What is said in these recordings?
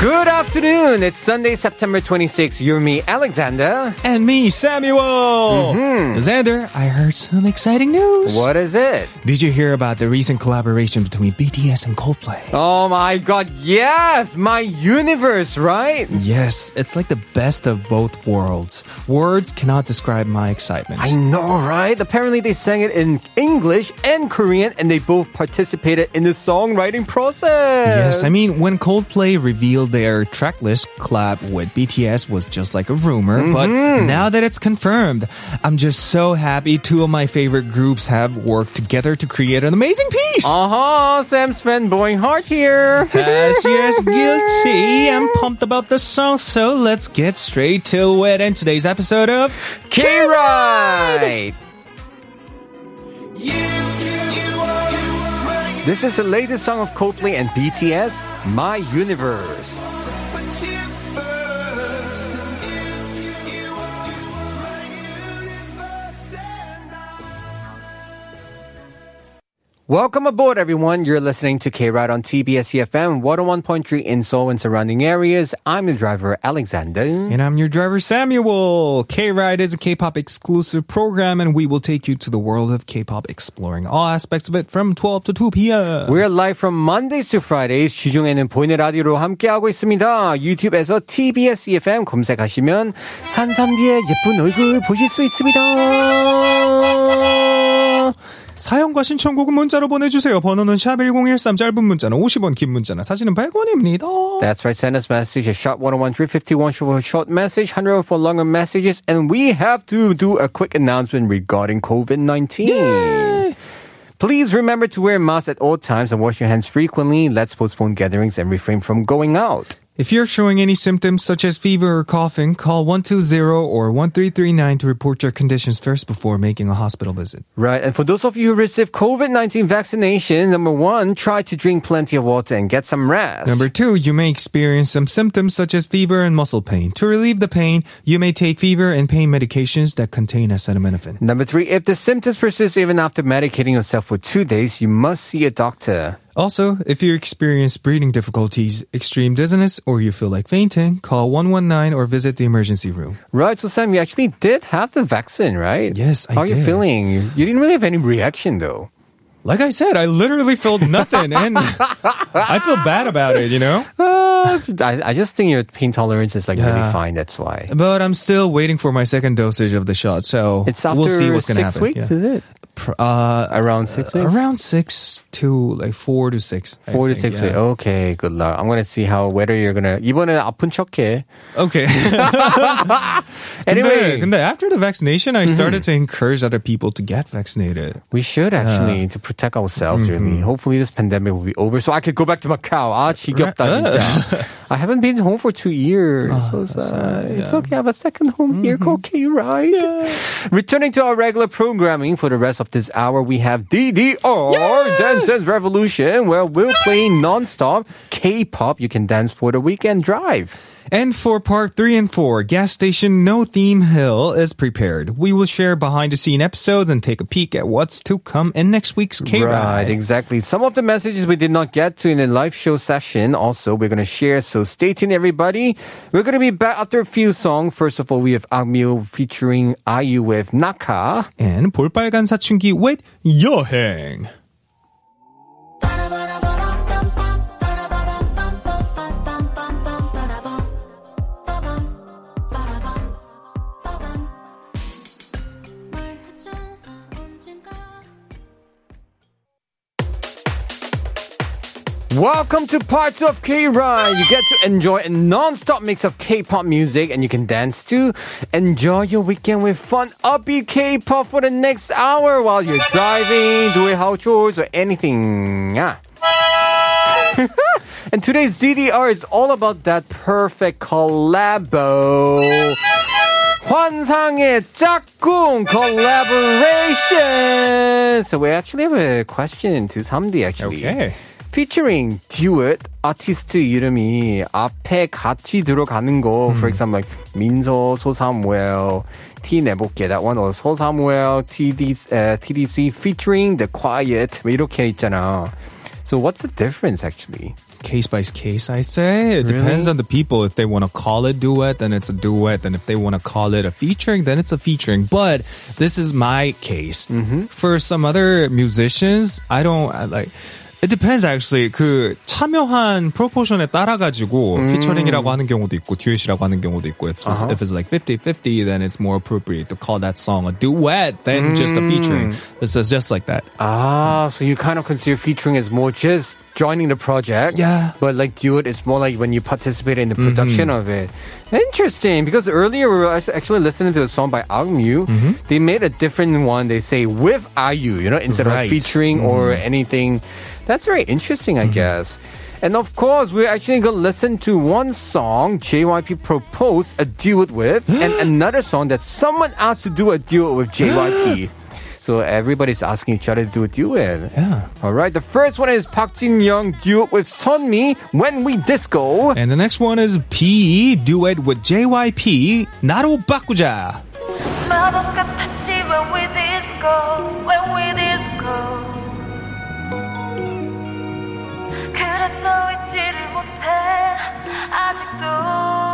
Good afternoon. It's Sunday, September 26th. You're me, Alexander. And me, Samuel. Mm-hmm. Xander, I heard some exciting news. What is it? Did you hear about the recent collaboration between BTS and Coldplay? Oh my god, yes! My universe, right? Yes, it's like the best of both worlds. Words cannot describe my excitement. I know, right? Apparently they sang it in English and Korean and they both participated in the songwriting process. Yes, I mean, when Coldplay revealed their tracklist, collab with BTS was just like a rumor, but now that it's confirmed, I'm just so happy two of my favorite groups have worked together to create an amazing piece. Uh-huh, Sam's fanboying heart here. Yes, yes, guilty. I'm pumped about the song, so let's get straight to it in today's episode of K-Ride! This is the latest song of Coldplay and BTS, My Universe. Welcome aboard, everyone. You're listening to K Ride on TBS EFM 101.3 in Seoul and surrounding areas. I'm your driver, Alexander. And I'm your driver, Samuel. K-Ride is a K-pop exclusive program, and we will take you to the world of K-pop, exploring all aspects of it from 12 to 2 p.m. We're live from Mondays to Fridays. 주중에는 보이는 라디오로 함께하고 있습니다. 유튜브에서 TBS EFM 검색하시면 산삼디의 예쁜 얼굴 보실 수 있습니다. 사연과 신청곡은 문자로 보내주세요. 번호는 샵1013, 짧은 문자는 50원, 긴 문자는 사진은 100원입니다. That's right. Send us message at shot 101 351 for a short message, 100 for longer messages. And we have to do a quick announcement regarding COVID-19. Please remember to wear masks at all times and wash your hands frequently. Let's postpone gatherings and refrain from going out. If you're showing any symptoms such as fever or coughing, call 120 or 1339 to report your conditions first before making a hospital visit. Right. And for those of you who received COVID-19 vaccination, number one, try to drink plenty of water and get some rest. Number two, you may experience some symptoms such as fever and muscle pain. To relieve the pain, you may take fever and pain medications that contain acetaminophen. Number three, if the symptoms persist even after medicating yourself for two days, you must see a doctor. Also, if you experience breathing difficulties, extreme dizziness, or you feel like fainting, call 119 or visit the emergency room. Right. So Sam, you actually did have the vaccine, right? Yes, I How are you feeling? You didn't really have any reaction though Like I said, I literally felt nothing and I feel bad about it, you know? Uh, I, I just think your pain tolerance is like really Yeah. fine. That's why. But I'm still waiting for my second dosage of the shot, so It's after we'll see what's going to six happen. weeks, Yeah. is it? Pr- Uh, Around six weeks? around six to like four to six. I Four to think, six yeah. weeks. Okay, good luck. I'm gonna see how whether you're gonna 이번에 아픈 척해. Okay. Anyway, 근데, 근데 after the vaccination, I started to encourage other people to get vaccinated. we should actually to protect ourselves. Really, hopefully this pandemic will be over, so I could go back to Macau. 아 지겹다 진짜. I haven't been home for two years. so sad. It's okay. I have a second home here. Okay, right? Returning to our regular programming for the rest of this hour, we have DDR Dance Dance Revolution, where we'll play non-stop K-pop. You can dance for the weekend drive. And for part 3 and 4, Gas Station No Theme Hill is prepared. We will share behind the scene episodes and take a peek at what's to come in next week's K Ride. Right, exactly. Some of the messages we did not get to in the live show session also we're going to share, so stay tuned everybody. We're going to be back after a few songs. First of all, we have AKMU featuring IU with NAKKA. And 볼빨간 사춘기 with 여행. Welcome to Parts of K-Ride. You get to enjoy a non-stop mix of K-pop music and you can dance too. Enjoy your weekend with fun upbeat K-pop for the next hour while you're driving, doing house chores or anything. Yeah. and today's DDR is all about that perfect collabo. 환상의 짝꿍 collaboration. So we actually have a question to Samdi actually. Okay featuring duet 아티스트 이름이 앞에 같이 들어가는 거. For example, like 민서, 소사무엘, T 내볼게. That one or 소사무엘, TDC, uh, TDC featuring The Quiet. 뭐 이렇게 있잖아. So what's the difference actually? case by case, I say. It depends Really? on the people. If they want to call it duet, then it's a duet. And if they want to call it a featuring, then it's a featuring. But this is my case. For some other musicians, I don't I like. It depends actually. 그 참여한 프로포션에 따라 가지고 음. 피처링이라고 하는 경우도 있고 듀엣이라고 하는 경우도 있고 if it's, uh-huh. if it's like 50-50 then it's more appropriate to call that song a duet than just a featuring. This is just like that. Ah, so you kind of consider featuring as more just joining the project. Yeah. But like duet is more like when you participate in the production mm-hmm. of it. Interesting because earlier we were actually listening to a song by AKMU. Mm-hmm. They made a different one. They say with IU, you know, instead right. of featuring mm-hmm. or anything That's very interesting, I guess. And of course, we're actually going to listen to one song JYP proposed a duet with, and another song that someone asked to do a duet with JYP. So everybody's asking each other to do a duet. Yeah. All right. The first one is Park Jin Young duet with Sunmi when we disco. And the next one is P duet with JYP 나로 바꾸자. 마법 같았지 when we disco when we disco 서 잊지를 못해. 아직도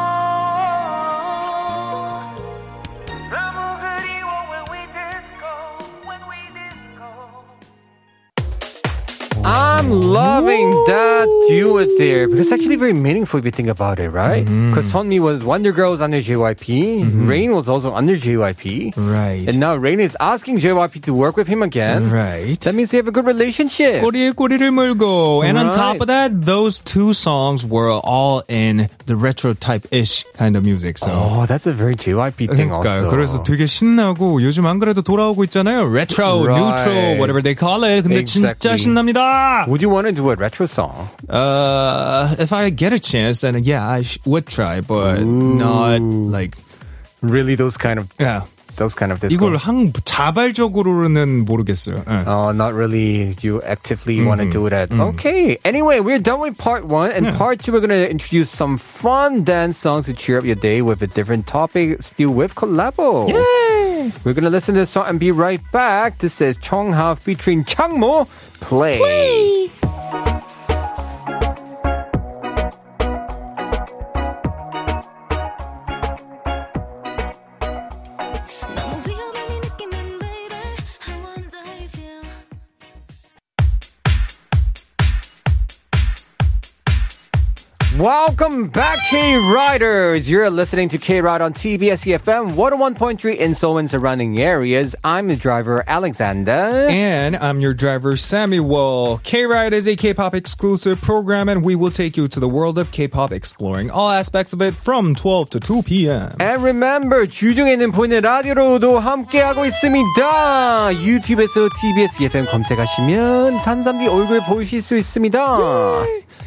I'm loving that duet there because it's actually very meaningful if you think about it, right? Because Sunmi was Wonder Girls under JYP, Rain was also under JYP, Right. and now Rain is asking JYP to work with him again. Right. That means they have a good relationship. 꼬리에 꼬리를 물고. And on Right. top of that, those two songs were all in the retro type-ish kind of music. So. Oh, that's a very JYP thing 그러니까요. also. 그래서 되게 신나고 요즘 안 그래도 돌아오고 있잖아요. retro, Right. neutral, whatever they call it. 근데 진짜 Exactly. 신납니다. Would you want to do a retro song? Uh, if I get a chance, then yeah, I sh- would try, but Ooh. not like really those kind of yeah. those kind of disco. 이걸 항 자발적으로는 모르겠어요. Uh, not really. You actively want to mm-hmm. do that. Mm-hmm. Okay. Anyway, we're done with part one, and part two, we're gonna introduce some fun dance songs to cheer up your day with a different topic, still with collabo. Yay! We're gonna listen to this song and be right back. This is Chungha featuring Changmo Play. 너 Welcome back, K Riders. You're listening to K Ride on TBS EFM 101.3 in Seoul and surrounding areas. I'm the driver, Alexander. And I'm your driver, Samuel. K-Ride is a K-pop exclusive program, and we will take you to the world of K-pop, exploring all aspects of it from 12 to 2 p.m. And remember, 주중에는 보이는 라디오로도 함께하고 있습니다. 유튜브에서 TBS EFM 검색하시면 산삼디 얼굴 보이실 수 있습니다.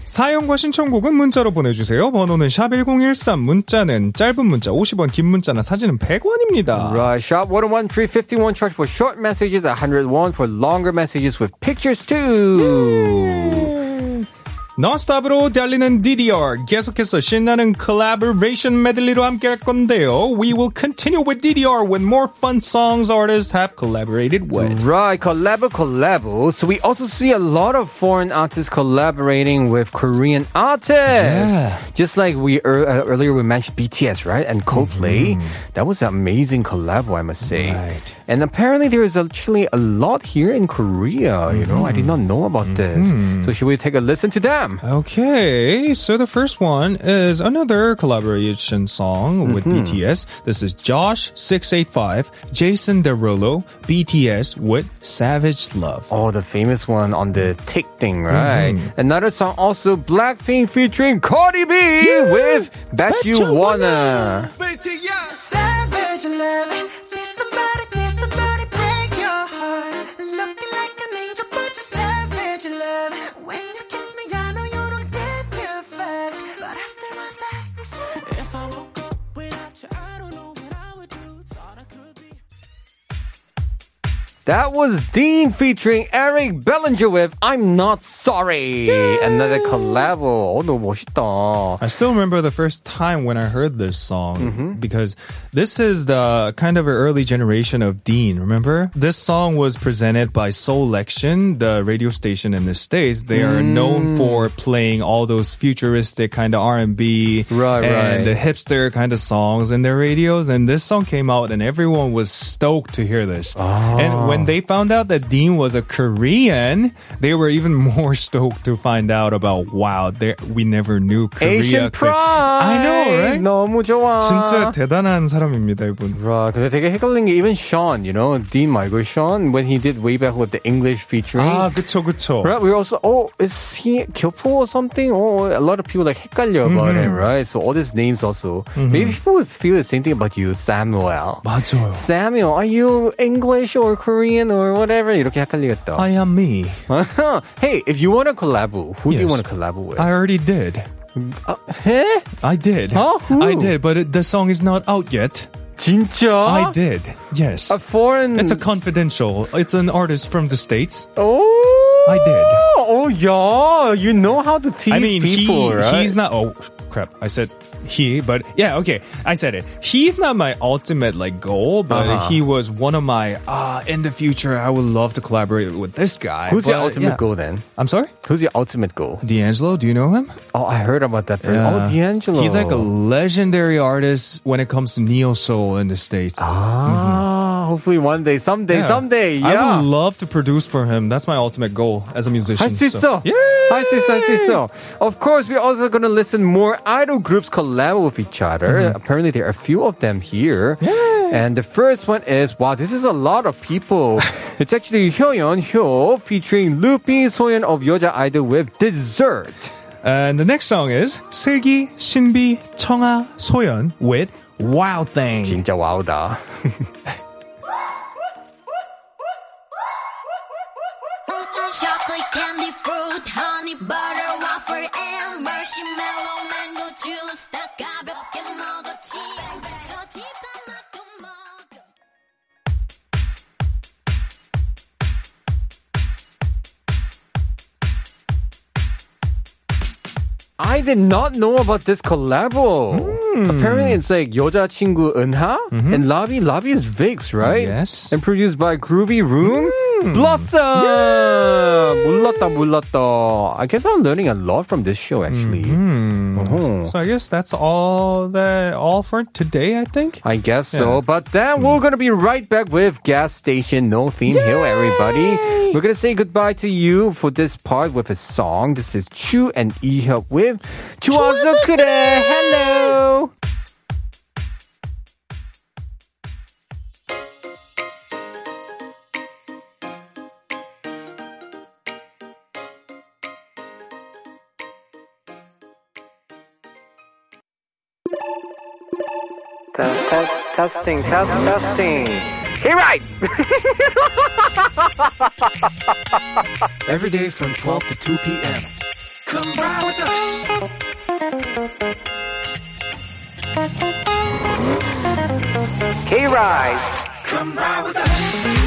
사연과 신청곡은 문자로 보내주세요. 번호는 샵1013, 문자는 짧은 문자 50원, 긴 문자나 사진은 100원입니다. Right, shop 101 351 charge for short messages, 101 for longer messages with pictures too. 넌스톱으로 달리는 DDR 계속해서 신나는 collaboration 메들리로 함께 할 건데요. We will continue with DDR with more fun songs artists have collaborated with. Right, collabo, collabo. So we also see a lot of foreign artists collaborating with Korean artists. Yeah. Just like we ear- uh, earlier we mentioned BTS, right, and Coldplay. That was an amazing collabo, I must say. Right. And apparently there is actually a lot here in Korea. You know, I did not know about this. Mm-hmm. So should we take a listen to them? Okay, so the first one is another collaboration song with mm-hmm. BTS. This is Jawsh 685, Jason Derulo, BTS with Savage Love. Oh, the famous one on the tick thing, right? Mm-hmm. Another song also Blackpink featuring Cardi B with Bet, You, Wanna. Savage That was Dean featuring Eric Bellinger with I'm Not Sorry. Another collab. 어, 너무 멋있다. I still remember the first time when I heard this song because this is the kind of an early generation of Dean. Remember, this song was presented by Soul Lection, the radio station in the states. They are known for playing all those futuristic kind of R and B Right, and right. the hipster kind of songs in their radios. And this song came out, and everyone was stoked to hear this. And when they found out that Dean was a Korean, they were even more stoked to find out about wow, there we never knew Korea. Asian could- Pride. I know, right? 너무 좋아. 진짜 대단한 사람입니다, 이분. Right, 근데 되게 헷갈린 게 even Sean, you know, Dean 말고 Sean, when he did way back with the English featuring. 아, 그쵸, 그쵸. Right, we were also, oh, is he 교포 or something? Oh, a lot of people like 헷갈려 about Mm-hmm. him, right? So all these names also. Maybe people would feel the same thing about you, Samuel. 맞아요. Samuel, are you English or Korean or whatever? 이렇게 헷갈리겠다. I am me. hey, if you want to collab, who do you Yes. want to collab with? I already did. 에? I did. Huh? Who? I did, but it, the song is not out yet. 진짜? I did. Yes. A foreign. It's a confidential. It's an artist from the States. Oh. I did. Oh yeah, you know how to tease I mean, people, he, right? he's not. Oh, crap. I said he, but yeah, okay. I said it. He's not my ultimate like goal, but Uh-huh. he was one of my. Ah, in the future, I would love to collaborate with this guy. Who's your ultimate yeah. goal then? I'm sorry, Who's your ultimate goal? D'Angelo. Do you know him? Oh, I heard about that. person. Oh, D'Angelo. He's like a legendary artist when it comes to neo soul in the states. Ah, hopefully one day, someday, Yeah. someday. Yeah. I would love to produce for him. That's my ultimate goal as a musician. I see so. Yeah. I see so. I see so. Of course, we're also going to listen more idol groups collab with each other. Mm-hmm. Apparently, there are a few of them here. And the first one is, wow, this is a lot of people. it's actually Hyoyeon Hyo featuring Loopy Soyeon of Yoja Idol with Dessert. And the next song is 슬기, SinB 청아, Soyeon with Wow Thing. 진짜 와우다. I did not know about this collabo. Mm. Apparently, it's like 여자친구 은하 mm-hmm. and Ravi. Ravi is VIXX, right? Yes. And produced by Groovy Room. Mm. Blossom! 몰랐다, 몰랐다. I guess I'm learning a lot from this show, actually. Uh-huh. So I guess that's all that all for today, I think. I guess so. Yeah. But then we're going to be right back with Gas Station No Theme Hill, everybody. We're going to say goodbye to you for this part with a song. This is Chu and Ehyuk with 좋아서 그래. Hello. Testing, test, testing. Hey, right. Every day from 12 to 2 p.m. Come ride with us. Hey, right. Come ride with us.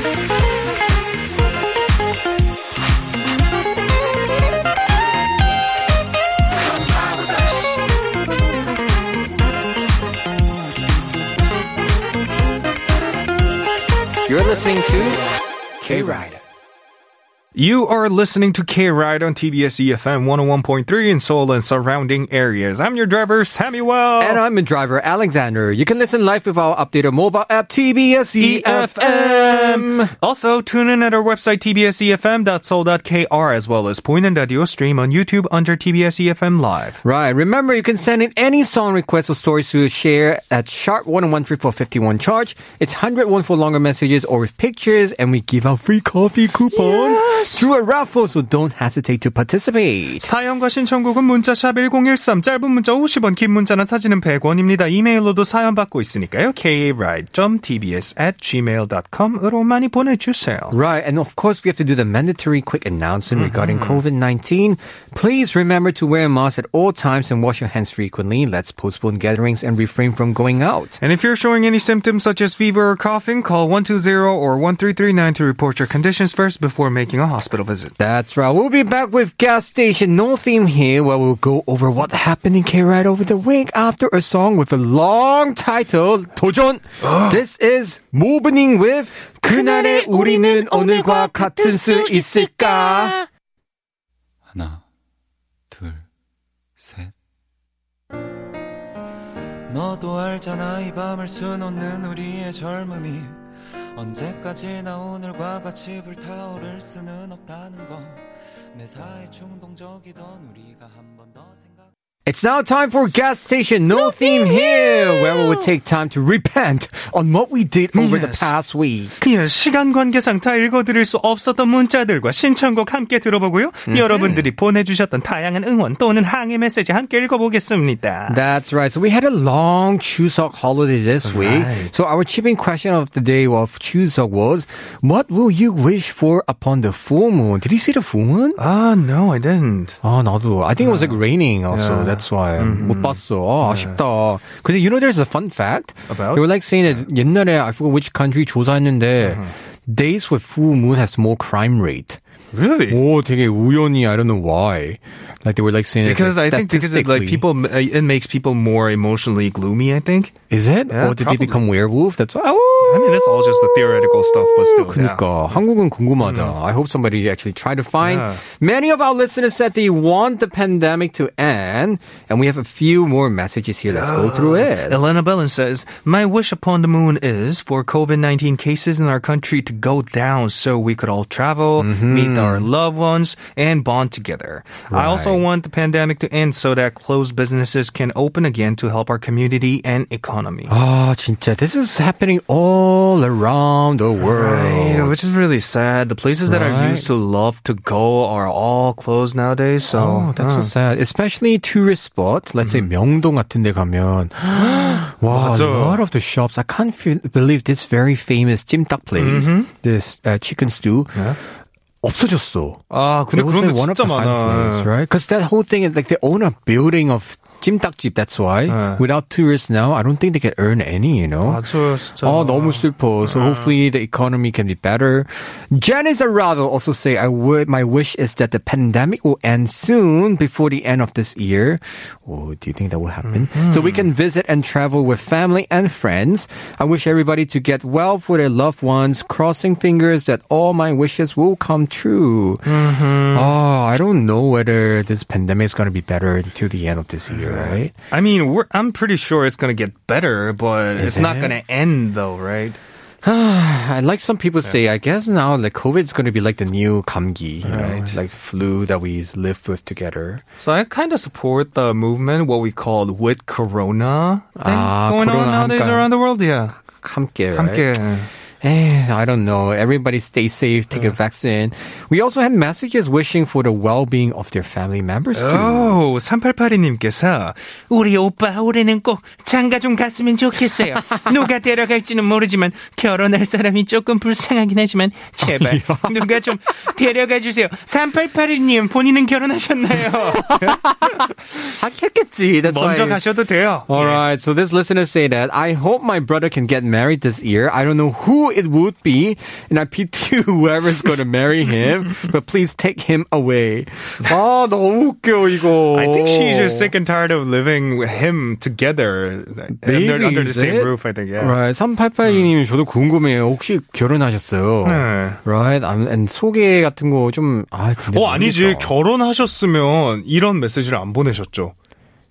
You're listening to K Ride. You are listening to K Ride on TBS EFM 101.3 in Seoul and surrounding areas. I'm your driver, Samuel. And I'm the driver, Alexander. You can listen live with our updated mobile app, TBS EFM. Also, tune in at our website, tbsefm.soul.kr, as well as Point Radio stream on YouTube under TBS EFM Live. Right. Remember, you can send in any song requests or stories to share at sharp 113 for 51 charge. It's 101 for longer messages or with pictures, and we give out free coffee coupons through a raffle, so don't hesitate to participate. 사연과 신청곡은 문자샵 1013 짧은 문자 50원 긴 문자나 사진은 100원입니다. 이메일로도 사연 받고 있으니까요. kride.tbs at gmail.com으로 많이 보내주세요. Right, and of course, we have to do the mandatory quick announcement regarding COVID 19. Please remember to wear a mask at all times and wash your hands frequently. Let's postpone gatherings and refrain from going out. And if you're showing any symptoms such as fever or coughing, call 120 or 1339 to report your conditions first before making a hospital visit. That's right. We'll be back with gas station no theme here, where we'll go over what happened in K Ride over the week after a song with a long title. 도전. This is Movening with 그날의 우리는 오늘과 같을 수 있을까? 하나, 둘, 셋. 너도 알잖아 이 밤을 수놓는 우리의 젊음이 언제까지나 오늘과 같이 불타오를 수는 없다는 거내 사이 충동적이던 우리가 한 번 더 생각 It's now time for gas station no, theme here, where we will take time to repent on what we did over the Yes. past week. 그냥 시간 관계상 다 읽어드릴 수 없었던 문자들과 신청곡 함께 들어보고요. 여러분들이 보내주셨던 다양한 응원 또는 항의 메시지 함께 읽어보겠습니다. That's right. So we had a long Chuseok holiday this week. Right. So our chipping question of the day of Chuseok was, what will you wish for upon the full moon? Did you see the full moon? Ah, no, I didn't. 아, 나도. I think it was like raining also. Yeah. That's why. 못 봤어. 아, 아쉽다. 근데 you know there's a fun fact? About? They were like saying that 옛날에 I forgot which country 조사했는데 days with full moon has more crime rate. Really? 오, 되게 우연히 I don't know why. Like they were like saying Because it's I like think because it, like statistically. people, uh, it makes people more emotionally gloomy. I think. Is it? Yeah, or did probably. they become werewolf? That's why. Oh, I mean, it's all just the theoretical stuff, but still. yeah. 그러니까 한국은 궁금하다. I hope somebody actually tried to find. Yeah. Many of our listeners said they want the pandemic to end, and we have a few more messages here. Let's go through it. Elena Bellin says, My wish upon the moon is for COVID 19 cases in our country to go down so we could all travel, meet our loved ones, and bond together. I also Right. want the pandemic to end so that closed businesses can open again to help our community and economy. 아 진짜 this is happening all around the world. Right, which is really sad. The places that I Right. used to love to go are all closed nowadays. So Oh, that's so uh, sad. Especially tourist spots. Let's say 명동 같은 데 가면 wow, a 맞아. lot of the shops. I can't feel, believe this very famous 찜닭 place, this uh, chicken stew. 없어졌어. 아, 근데 It was 그런 데 like one of 진짜 the high 많아. place, right? Because that whole thing is like they own a building of 찜닭집. That's why without tourists now, I don't think they can earn any. You know. 맞아요, 진짜. Oh, 너무 슬퍼. So hopefully the economy can be better. Janice Arado also say, I would, my wish is that the pandemic will end soon before the end of this year. Oh, do you think that will happen? So we can visit and travel with family and friends. I wish everybody to get well for their loved ones, crossing fingers that all my wishes will come true. Oh, I don't know whether this pandemic is going to be better until the end of this year, right? I mean, we're, I'm pretty sure it's going to get better, but Is it's not it? going to end though, right? I like some people say, I guess now like COVID is going to be like the new 감기, right? Like flu that we live with together. So I kind of support the movement, what we call with Corona thing Ah, going Corona on nowadays 함께. around the world. Yeah. 함께, right? 함께. Eh, I don't know. Everybody stay safe, take a vaccine. We also had messages wishing for the well-being of their family members too. 오, 3882님께서 우리 오빠 올해는 꼭 장가 좀 갔으면 좋겠어요. 누가 데려갈지는 모르지만 결혼할 사람이 조금 불쌍하긴 하지만 제발 누가 좀 데려가 주세요. 3882님 본인은 결혼하셨나요? 하겠지. That's 먼저 why. 가셔도 돼요. All right. So this listener say that I hope my brother can get married this year. I don't know who it would be, and I pity whoever's going to marry him. but please take him away. 아 너무 웃겨 이거. I think she's just sick and tired of living with him together Maybe, under, under the same it? roof. I think. Yeah. Right. 3882님 저도 궁금해요. 혹시 결혼하셨어요? 네. Right. Um, and 소개 같은 거 좀 아, 근데 어 아니지 모르겠다. 결혼하셨으면 이런 메시지를 안 보내셨죠.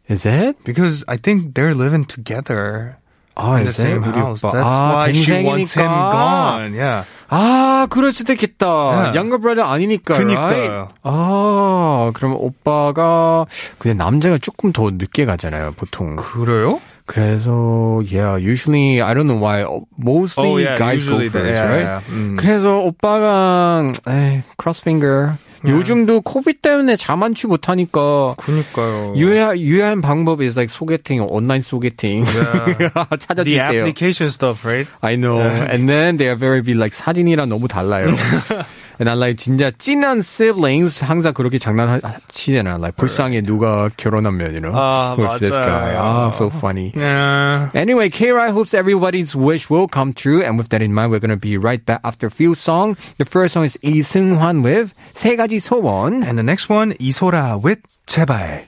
Is it? Because I think they're living together 아, in the same house. That's 아, why she wants him gone. Yeah. 아, 그럴 수도 있겠다. Yeah. younger brother 아니니까. 그니까요. Right? 아, 그럼 오빠가 근데 남자가 조금 더 늦게 가잖아요, 보통. 그래요? 그래서 yeah, usually I don't know why mostly Oh, yeah, guys go first, they- yeah, right? yeah. 음. 그래서 오빠가 에이, cross finger. 요즘도 코비드 때문에 자만추 못하니까 그니까요. 유해, 유해한 방법 is like 소개팅, 온라인 소개팅. The 찾아주세요. application stuff, right? I know. And then they are very be like 사진이랑 너무 달라요. And I like 진짜 찐한 siblings 항상 그렇게 장난치잖아. Like 불쌍해 누가 결혼하면, you know. 아, with this guy. 맞아요. Ah, so funny. Yeah. Anyway, K-Rai hopes everybody's wish will come true. And with that in mind, we're going to be right back after a few songs. The first song is 이승환 with 세 가지 소원. And the next one, 이소라 with 제발.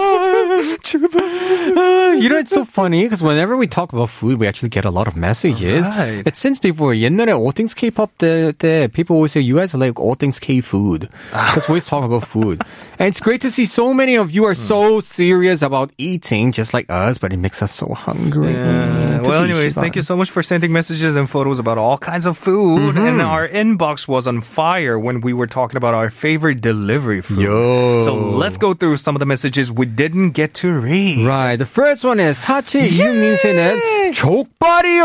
bye. Uh, you know, it's so funny because whenever we talk about food, we actually get a lot of messages. Right. It's since before 옛날에 all things K-pop 때, 때 people always say you guys are like all things K-food because we always talk about food. And it's great to see so many of you are so serious about eating just like us, but it makes us so hungry. Yeah. Well, anyways, thank you so much for sending messages and photos about all kinds of food. And our inbox was on fire when we were talking about our favorite delivery food. Yo. So let's go through some of the messages we didn't get to read. Right. The first one is 4726님께는 족발이요.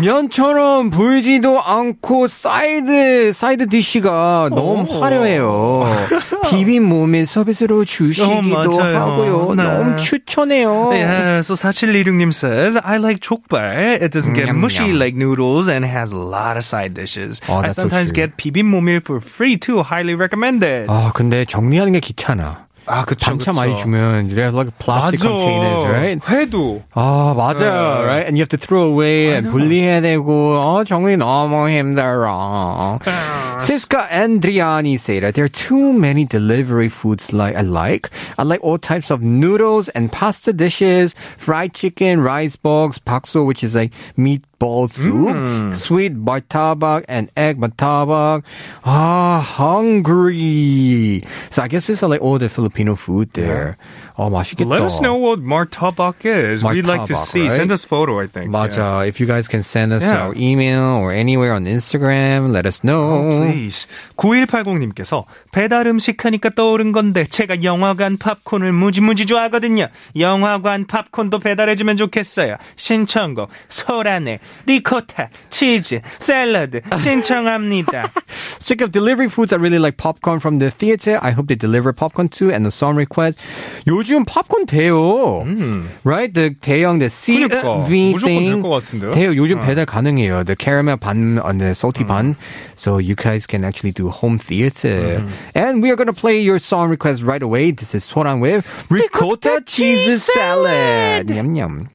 면처럼 불지도 않고 사이드 사이드 디시가 너무 화려해요. 비빔 몸에 서비스로 주시기도 어. 하고요. 네. 너무 추천해요. Yeah, so 4726님 says, I like 족발. It doesn't get mushy like noodles and has a lot of side dishes. Oh, I sometimes get 비빔모밀 for free too. Highly recommended. 아 근데 정리하는 게 귀찮아. 아, 그쵸, 반찬 그쵸. 많이 주면 they have like plastic 맞아. containers, right? 회도. 아 맞아, 네. right? And you have to throw away and 분리해야 되고 어 정리 너무 힘들어. Siska and Driani say that there are too many delivery foods like I like. I like all types of noodles and pasta dishes, fried chicken, rice balls, bakso, which is like meatball soup, sweet martabak and egg martabak. Ah, hungry. So I guess these are like all the Filipino food there. Oh, 맛있겠다. Let us know what martabak is. We'd like to see. right? Send us photo, I think. 맞아. If you guys can send us Yeah. our email or anywhere on Instagram, let us know. Oh, please. 9180님께서 배달 음식 하니까 떠오른 건데 제가 영화관 팝콘을 무지무지 좋아하거든요. 영화관 팝콘도 배달해주면 좋겠어요. 신청곡 소라네 리코타 치즈 샐러드 신청합니다. Speaking of delivery foods, I really like popcorn from the theater. I hope they deliver popcorn too. And the song request. 요즘 popcorn 돼요. Right? The 대형, the 음. 그러니까. CV 무조건 thing. 될것 같은데요? 돼요. 요즘 배달 가능해요. The caramel 반, uh, the salty 반. So you guys can actually do home theater. And we are going to play your song request right away. This is Soran with ricotta cheese salad. Yum yum.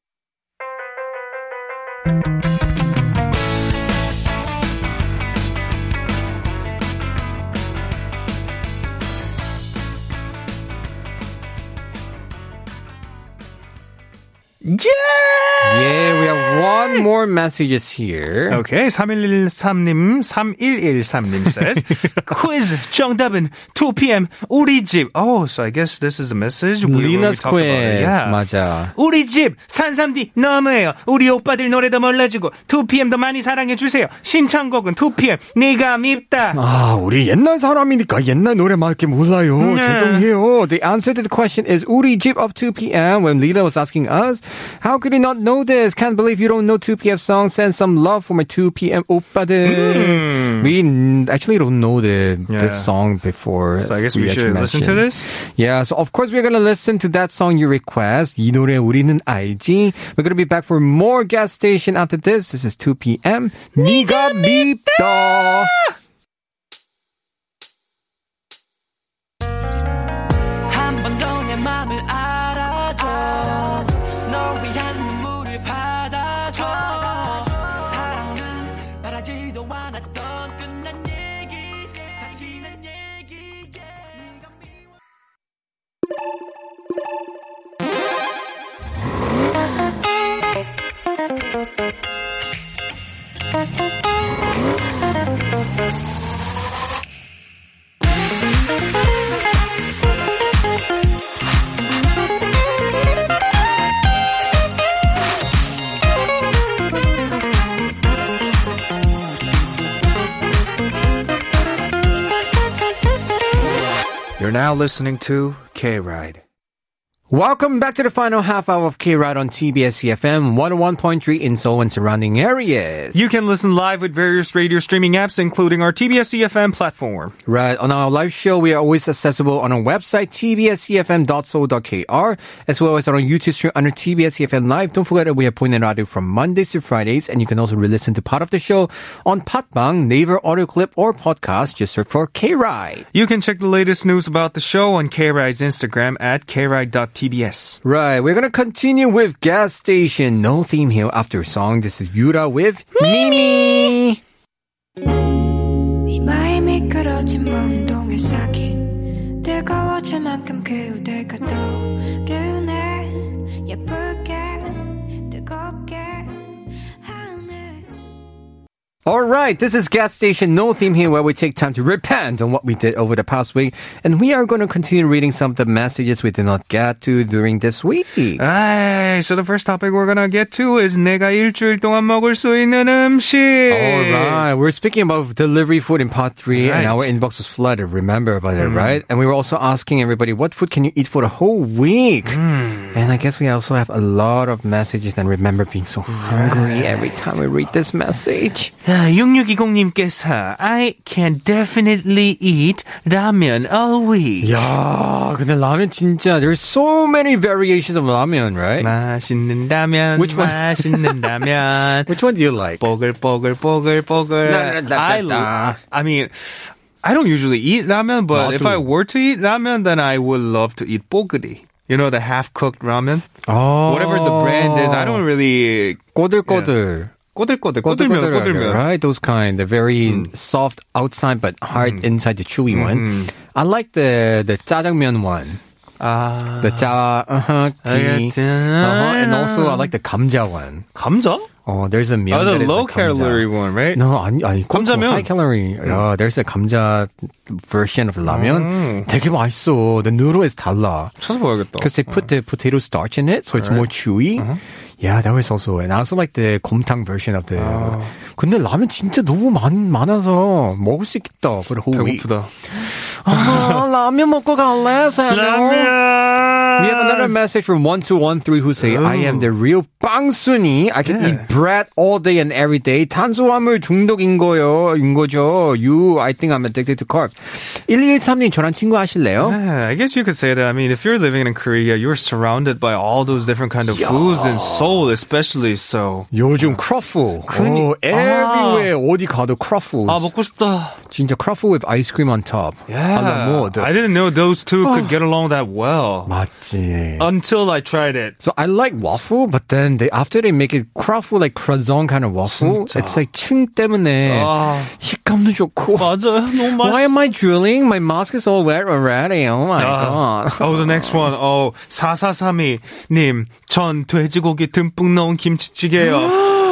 Yeah, we have one more messages here. Okay, 3113님, 3113님 says, quiz 정답은 2pm 우리 집. Oh, so I guess this is the message. it. quiz. Yeah. 맞아. 우리 집 산삼디 너무해요. 우리 오빠들 노래도 몰라주고 2PM도 많이 사랑해 주세요. 신청곡은 2PM 네가 밉다. 아, 우리 옛날 사람이니까 옛날 노래밖에 몰라요. 네. 죄송해요. The answer to the question is 우리 집 of 2 p.m. When Lila was asking us, How could you not know this? Can't believe you don't know 2PM song. Send some love for my 2PM oppa들. Mm. We actually don't know the yeah. this song before. So I guess we, we should listen to this. Yeah. So of course we're gonna listen to that song you request. 이 노래 우리는 알지. We're gonna be back for more gas station after this. This is 2PM. 네가 밉다. Now listening to K Ride. Welcome back to the final half hour of K Ride on TBS EFM 101.3 in Seoul and surrounding areas. You can listen live with various radio streaming apps, including our TBS EFM platform. Right. On our live show, we are always accessible on our website, tbsefm.so.kr, as well as on our YouTube stream under TBS EFM Live. Don't forget that we have Point Radio from Mondays to Fridays, and you can also re-listen to part of the show on Podbbang, Naver Audio Clip, or podcast. Just search for K-Ride. You can check the latest news about the show on K Ride's Instagram at kride.tbs. Right. We're gonna continue with Gas Station. No theme here after a song. This is Yura with Mimi. 이 마음이 미끄러진 먼동의 싹이 뜨거워질 만큼 그대가 떠오르 All right, this is Gas Station No Theme here, where we take time to repent on what we did over the past week, and we are going to continue reading some of the messages we did not get to during this week. Alright, so the first topic we're gonna get to is 내가 일주일 동안 먹을 수 있는 음식. All right, we're speaking about delivery food in part three, and Right. our inbox was flooded. Remember about it, right? And we were also asking everybody, what food can you eat for the whole week? And I guess we also have a lot of messages and remember being so hungry every time we read this message. 6620님께서 I can definitely eat ramen all week. 야, 근데 라면 진짜 there's so many variations of ramen, right? 맛있는 라면, Which one? 맛있는 라면. Which one do you like? 뽀글뽀글뽀글뽀글. 나, 나, 나, I, 나, 나. I mean, I don't usually eat ramen, but if 나도. I were to eat ramen, then I would love to eat 뽀글이. You know, the half-cooked ramen? Oh. Whatever the brand is, I don't really... 꼬들꼬들. 꼬들꼬들, 꼬들면, 꼬들꼬들, 꼬들면. right? Those kind. They're very soft outside but hard inside the chewy one. I like the the 짜장면 one. 아, The 짜, uh-huh, 기. 알겠지. Uh-huh, and also I like the 감자 one. 감자? Oh, there's a meal Oh, the low calorie one, right? No, 아니, 아니, 감자면. high calorie. Uh, there's a 감자 version of 라면. 되게 맛있어. The noodle is 달라. 찾아봐야겠다. Because they put the potato starch in it, so it's more chewy. Yeah, that was also, and I also like the 곰탕 version of the. 근데 라면 진짜 너무 많, 많아서 먹을 수 있겠다 for the whole week. 배고프다. 아, 라면 먹고 갈래, 사면. We have another message from 1213 who say, I am the real 빵순이. I can eat bread all day and every day. 탄수화물 중독인 거요, 인 거죠. You, I think I'm addicted to carbs. 1213님, 저랑 친구 하실래요? Yeah, I guess you could say that. I mean, if you're living in Korea, you're surrounded by all those different kind of foods in Seoul, especially. So, 요즘 크러플. 그니- oh, everywhere. 어디 가도 크러플. 아 먹고 싶다. 진짜 크러플 with ice cream on top. Yeah, yeah. I didn't know those two could oh. get along that well. 맞지. Until I tried it. So I like waffle, but then they after they make it croffle like croissant kind of waffle. 진짜. It's like 층 때문에 아. 식감도 좋고. 맞아요. 너무 맛있어. Why am I drooling? My mask is all wet already. Oh my uh, god. oh, the next one. Oh, 4432님. 전 돼지고기 듬뿍 넣은 김치찌개요.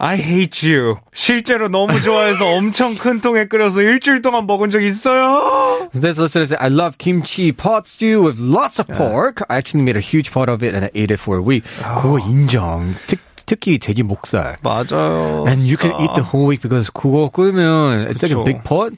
I hate you. 실제로 너무 좋아해서 엄청 큰 통에 끓여서 일주일 동안 먹은 적 있어요. This listener said, I love kimchi pot stew with lots of pork. I actually made a huge pot of it and I ate it for a week. 그거 인정. 특, 특히 돼지 목살. 맞아요. And you can eat the whole week because 그거 끓으면 it's like a big pot.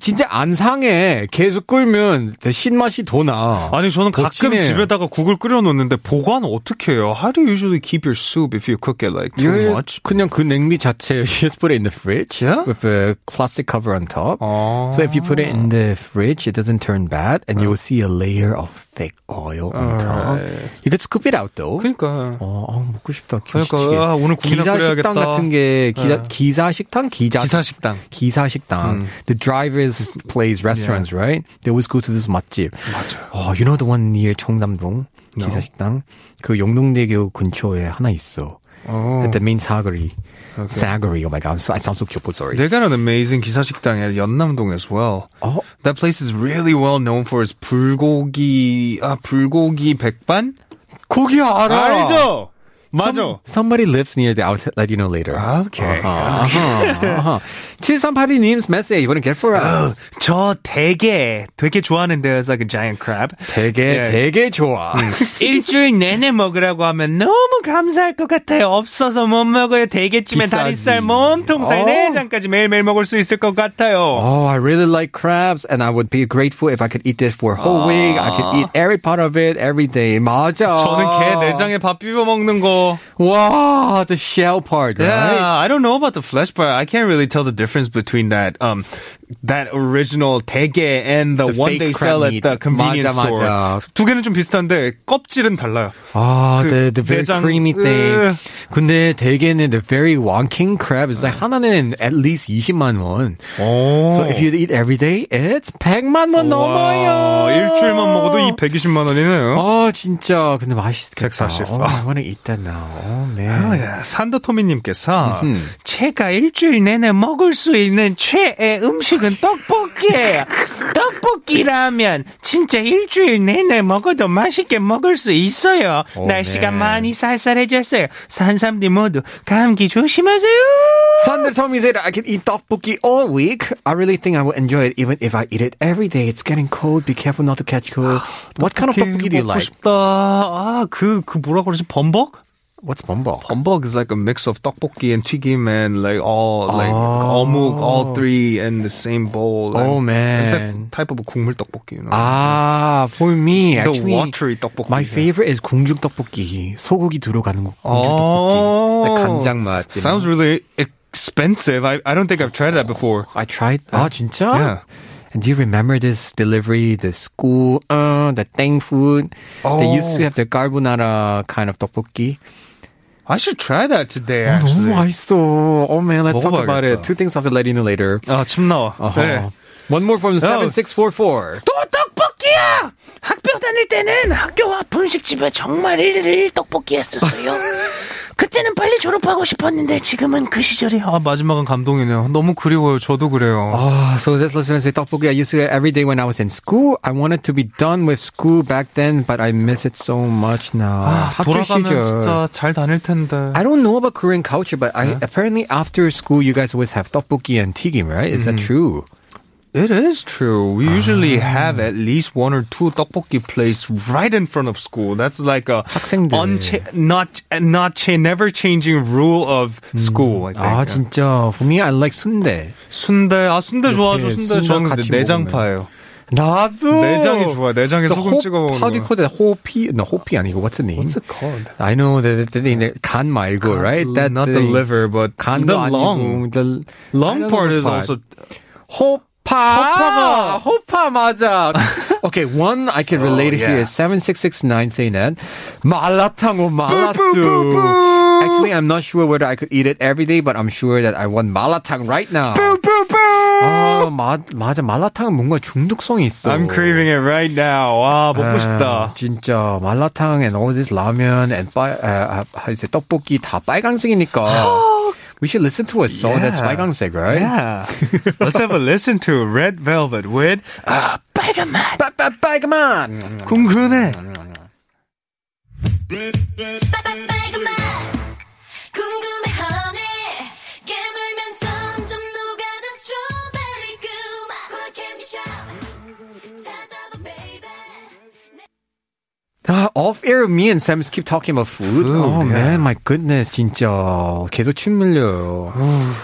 진짜 안 상해. 계속 the 신맛이 더 나. 아니 저는 더 가끔 진해. 집에다가 국을 끓여 놓는데 보관 어떻게 해요? How do you usually keep your soup if you cook it like too much? 그냥 그 냉미 자체 you just put it in the fridge Yeah? with a plastic cover on top. 어. So if you put it in the fridge, it doesn't turn bad, and you will see a layer of thick oil on top. Alright. You could scoop it out though. 그러니까 어, 어, 먹고 싶다. 그러니까, 김치찌개. 아, 오늘 기사. 식당 같은 게 기사 네. 기사 식당 기자 기사 식당. 기사 식당. The drivers plays restaurants, right? They always go to this 맛집. 맞아요. Oh, you know the one near 청담동 기사 식당? 그 영동대교 근처에 하나 있어. 어. At the main 사거리. 사거리. Oh my god, I sound so cute. Sorry. They got an amazing 기사 식당 at 연남동 as well. 어? That place is really well known for its 불고기 아 불고기 백반? 거기 알아. 알죠? 맞아. Somebody lives near there. I'll t- let you know later. Okay. Uh-huh, uh-huh, uh-huh. 7382님's message. What do you get for us? 저 되게 되게 좋아하는데요. It's like a giant crab. 되게, 예. 되게 좋아. 일주일 내내 먹으라고 하면 너무 감사할 것 같아요. 없어서 못 먹어요. 대게찜에 비싸지. 다리살, 몸통살, 어. 내장까지 매일매일 먹을 수 있을 것 같아요. Oh, I really like crabs, and I would be grateful if I could eat this for a whole week. I could eat every part of it every day. 맞아. 저는 게 내장에 밥 비벼 먹는 거. Wow, the shell part, right? Yeah, I don't know about the flesh part. I can't really tell the difference Between that um that original 대게 and the, The one they sell at the convenience 맞아, store. 맞아. 두 개는 좀 비슷한데 껍질은 달라요. Ah, 그 the, the very 내장, creamy thing. 으. 근데 대게는 the very one king crab is like 하나는 at least 20만 원. 오. So if you eat every day, it's 100만 원 넘어요. 일주일만 먹어도 이 120만 원이네요. 아 진짜 근데 맛있겠다. 140. Oh, I want to eat that now. Oh man. 아, 예. 산더토미님께서 제가 일주일 내내 먹을 수 있는 최애 음식은 떡볶이에요. 떡볶이라면 진짜 일주일 내내 먹어도 맛있게 먹을 수 있어요. 오, 날씨가 네. 많이 쌀쌀해졌어요. 산삼들 모두 감기 조심하세요. Sander told me that I could eat tteokbokki all week. I really think I will enjoy it even if I eat it every day. It's getting cold. Be careful not to catch cold. What kind of tteokbokki do you like? 싶다. 아, 그, 그 뭐라 그러지? 범벅? What's bombok? Bombok is like a mix of tteokbokki and chiki, and like all like oh. omuk, all three in the same bowl. Oh man, it's like type of 국물 tteokbokki. You know? Ah, for me, the actually, watery tteokbokki. My favorite is 궁중 tteokbokki. 소고기 들어가는 거. 궁중 oh. tteokbokki. Like 간장 맛. Sounds really expensive. I I don't think I've tried that before. I tried. Ah, 진짜? Yeah. And do you remember this delivery, the school, uh, the thing food? Oh. They used to oh. have the carbonara kind of tteokbokki. I should try that today. 너무 Actually. 맛있어. Oh man, let's talk about it. 먹어봐야겠다. Two things I have to let you know later. 아, 침 나와. Uh-huh. 네. One more from 7644. 또 떡볶이야! 학교 다닐 때는 학교 앞 분식집에 정말 일일 떡볶이 했었어요. 그때는 빨리 졸업하고 싶었는데 지금은 그 시절이 아 마지막은 감동이네요. 너무 그리워요. 저도 그래요. Oh, so this listener say tteokbokki. I used to it every day when I was in school. I wanted to be done with school back then, but I miss it so much now. 아, 학교 돌아가면 시절. 진짜 잘 다닐 텐데. I don't know about Korean culture, but I apparently after school you guys always have tteokbokki and tigim, right? Is that true? It is true. We usually have at least one or two tteokbokki place right in front of school. That's like a 학생들. uncha- not not cha- never changing rule of school. I think. 아 진짜. For me, I like 순대. 순대 아 순대 좋아하죠. 이렇게 순대 순대 저는 같이 내장파예요. 나도. 내장이 좋아. 내장에 The 소금 호- 찍어 먹는 How do you 거. call that? 호피? No, 호피 아니고 what's the name? What's it called? I know that the thing that 간 말고, right? That not the liver, but 간도 the 아니고, lung. The I Lung don't part know is what also 호 파. 호파가. 호파 맞아. okay, one I can relate Oh, here yeah. is 7669 saying that 마라탕 or 마라수. Actually, I'm not sure whether I could eat it every day, but I'm sure that I want 마라탕 right now. 아, 마, 맞아. 마라탕은 뭔가 중독성이 있어. I'm craving it right now. 와 먹고 아, 싶다. 진짜 마라탕 and all this 라면 and 빨, 아, 아, 이제 떡볶이 다 빨강색이니까. We should listen to a song that's Yeah. 빨강색, right? Yeah. Let's have a listen to Red Velvet with 아, 빨간 맛. 빨, 빨, 빨간만. 궁금해. 빨간 맛 궁금해 Uh, off air, me and Sam keep talking about food. oh yeah. man, my goodness, 진짜 계속 침 흘려요.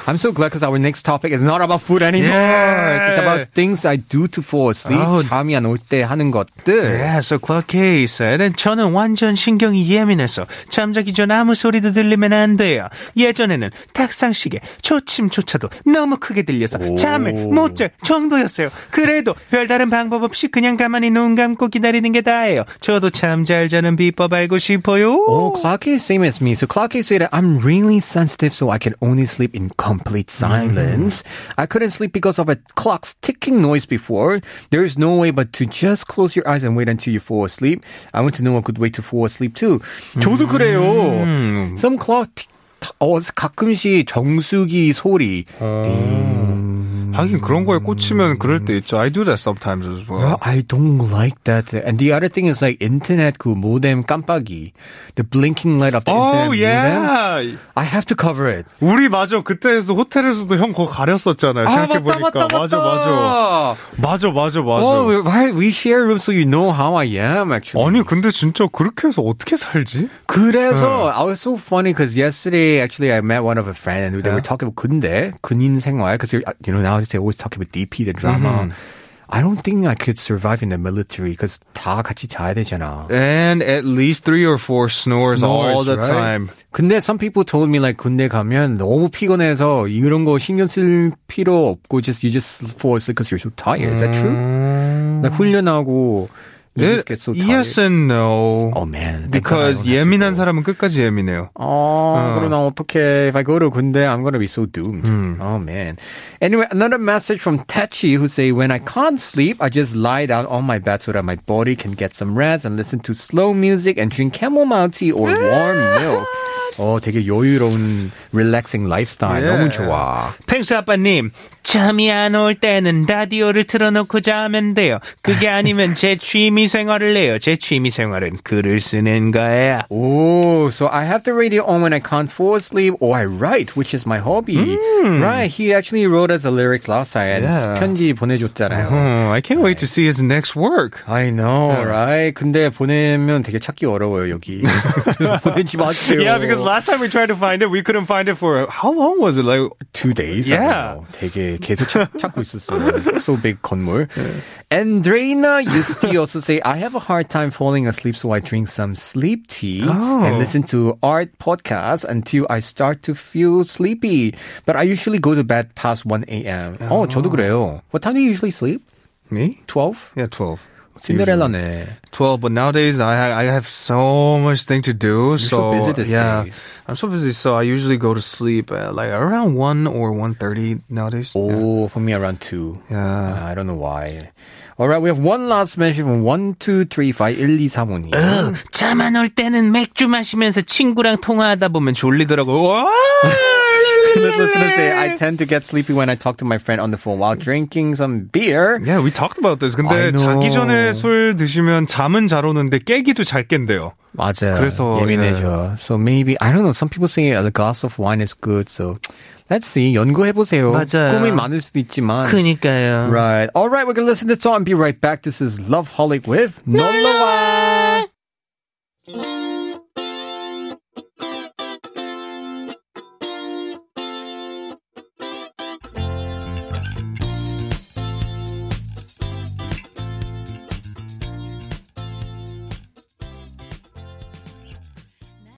I'm so glad because our next topic is not about food anymore. Yeah. It's about things I do to fall asleep. Oh. 잠이 안 올 때 하는 것들. Yeah, so Clark K said, 저는 완전 신경이 예민해서 잠자기 전 아무 소리도 들리면 안 돼요. 예전에는 탁상시계 초침조차도 너무 크게 들려서 잠을 못 잘 정도였어요. 그래도 별다른 방법 없이 그냥 가만히 눈 감고 기다리는 게 다예요. 저도 참 잘 자는 비법 알고 싶어요. Oh, Clark is same as me. So Clark is said that I'm really sensitive, so I can only sleep in complete silence. I couldn't sleep because of a clock's ticking noise before. There is no way but to just close your eyes and wait until you fall asleep. I want to know a good way to fall asleep too. 저도 그래요. Some clock tick, 어, 가끔씩 정수기 소리. 띵, 하긴 그런 거에 꽂히면 그럴 때 있죠. I do that sometimes as well. I don't like that. And the other thing is like internet 그 모뎀 깜빡이. The blinking light of the Oh internet modem. yeah. I have to cover it. 우리 맞아 그때에서 호텔에서도 형 그거 가렸었잖아요. 생각해 보니까 맞아 맞아 맞아 맞아 맞아. Oh, right. We share rooms so you know how I am actually. 아니 근데 진짜 그렇게 해서 어떻게 살지? 그래서 I was so funny because yesterday actually I met one of a friend and they were talking about 군대, 군인 생활 because you know nowadays they always talk about DP the drama. I don't think I could survive in the military because 다 같이 자야 되잖아. And at least three or four snores, all Snores, the right? time. 근데 some people told me like 군대 가면 너무 피곤해서 이런 거 신경 쓸 필요 없고 just you just fall asleep because you're so tired. Is that true? Like 훈련하고 you just get so tired. yes and no. Oh man. thank God I Because don't have to 예민한 go. 사람은 끝까지 예민해요. Oh, 그러나 어떡해. If I go to 군대, I'm gonna be so doomed. Oh man. Anyway, another message from Tachi who say, when I can't sleep, I just lie down on my bed so that my body can get some rest and listen to slow music and drink chamomile tea or warm milk. 어, 되게 여유로운 relaxing lifestyle. 너무 좋아. 펭수 아빠님, 잠이 안 올 때는 라디오를 틀어놓고 자면 돼요. 그게 아니면 제 취미 생활을 해요. 제 취미 생활은 글을 쓰는 거예요. Oh, so I have the radio on when I can't fall asleep or I write, which is my hobby. Right. He actually wrote us the lyrics last time and Yeah. 편지 보내줬잖아요. Oh, I can't wait to see his next work. I know, right? 근데 보내면 되게 찾기 어려워요, 여기. 그래서 보내지 마세요. Yeah, because last time we tried to find it, we couldn't find it for how long was it? Like two days. Yeah. take 되게 계속 찾, 찾고 있었어요. So big 건물. Yeah. used to also say, I have a hard time falling asleep, so I drink some sleep tea oh. and listen to art podcasts until I start to feel sleepy. But I usually go to bed past 1 a.m. Oh. oh, 저도 그래요. What time do you usually sleep? Me? 12? Yeah, 12. Cinderella네. Twelve, but nowadays I I have so much thing to do. So, so, busy this yeah. I'm so busy. So I usually go to sleep at like around one or 1.30 nowadays. Oh, yeah. for me around two. Yeah, uh, I don't know why. All right, we have one last mention from 12351235님. 어, 차만 올 때는 맥주 마시면서 친구랑 통화하다 보면 졸리더라고. 와! This listener say, I tend to get sleepy when I talk to my friend on the phone while drinking some beer. Yeah, we talked about this. I 근데 know. 자기 전에 술 드시면 잠은 잘 오는데 깨기도 잘 깬대요. 맞아요. 그래서, 예민해져. So maybe, I don't know, some people say a glass of wine is good, so let's see. 연구해보세요. 맞아요. 꿈이 많을 수도 있지만. 그니까요. Right. All right, we're going to listen to the song and be right back. This is Love Holic with 놀러와.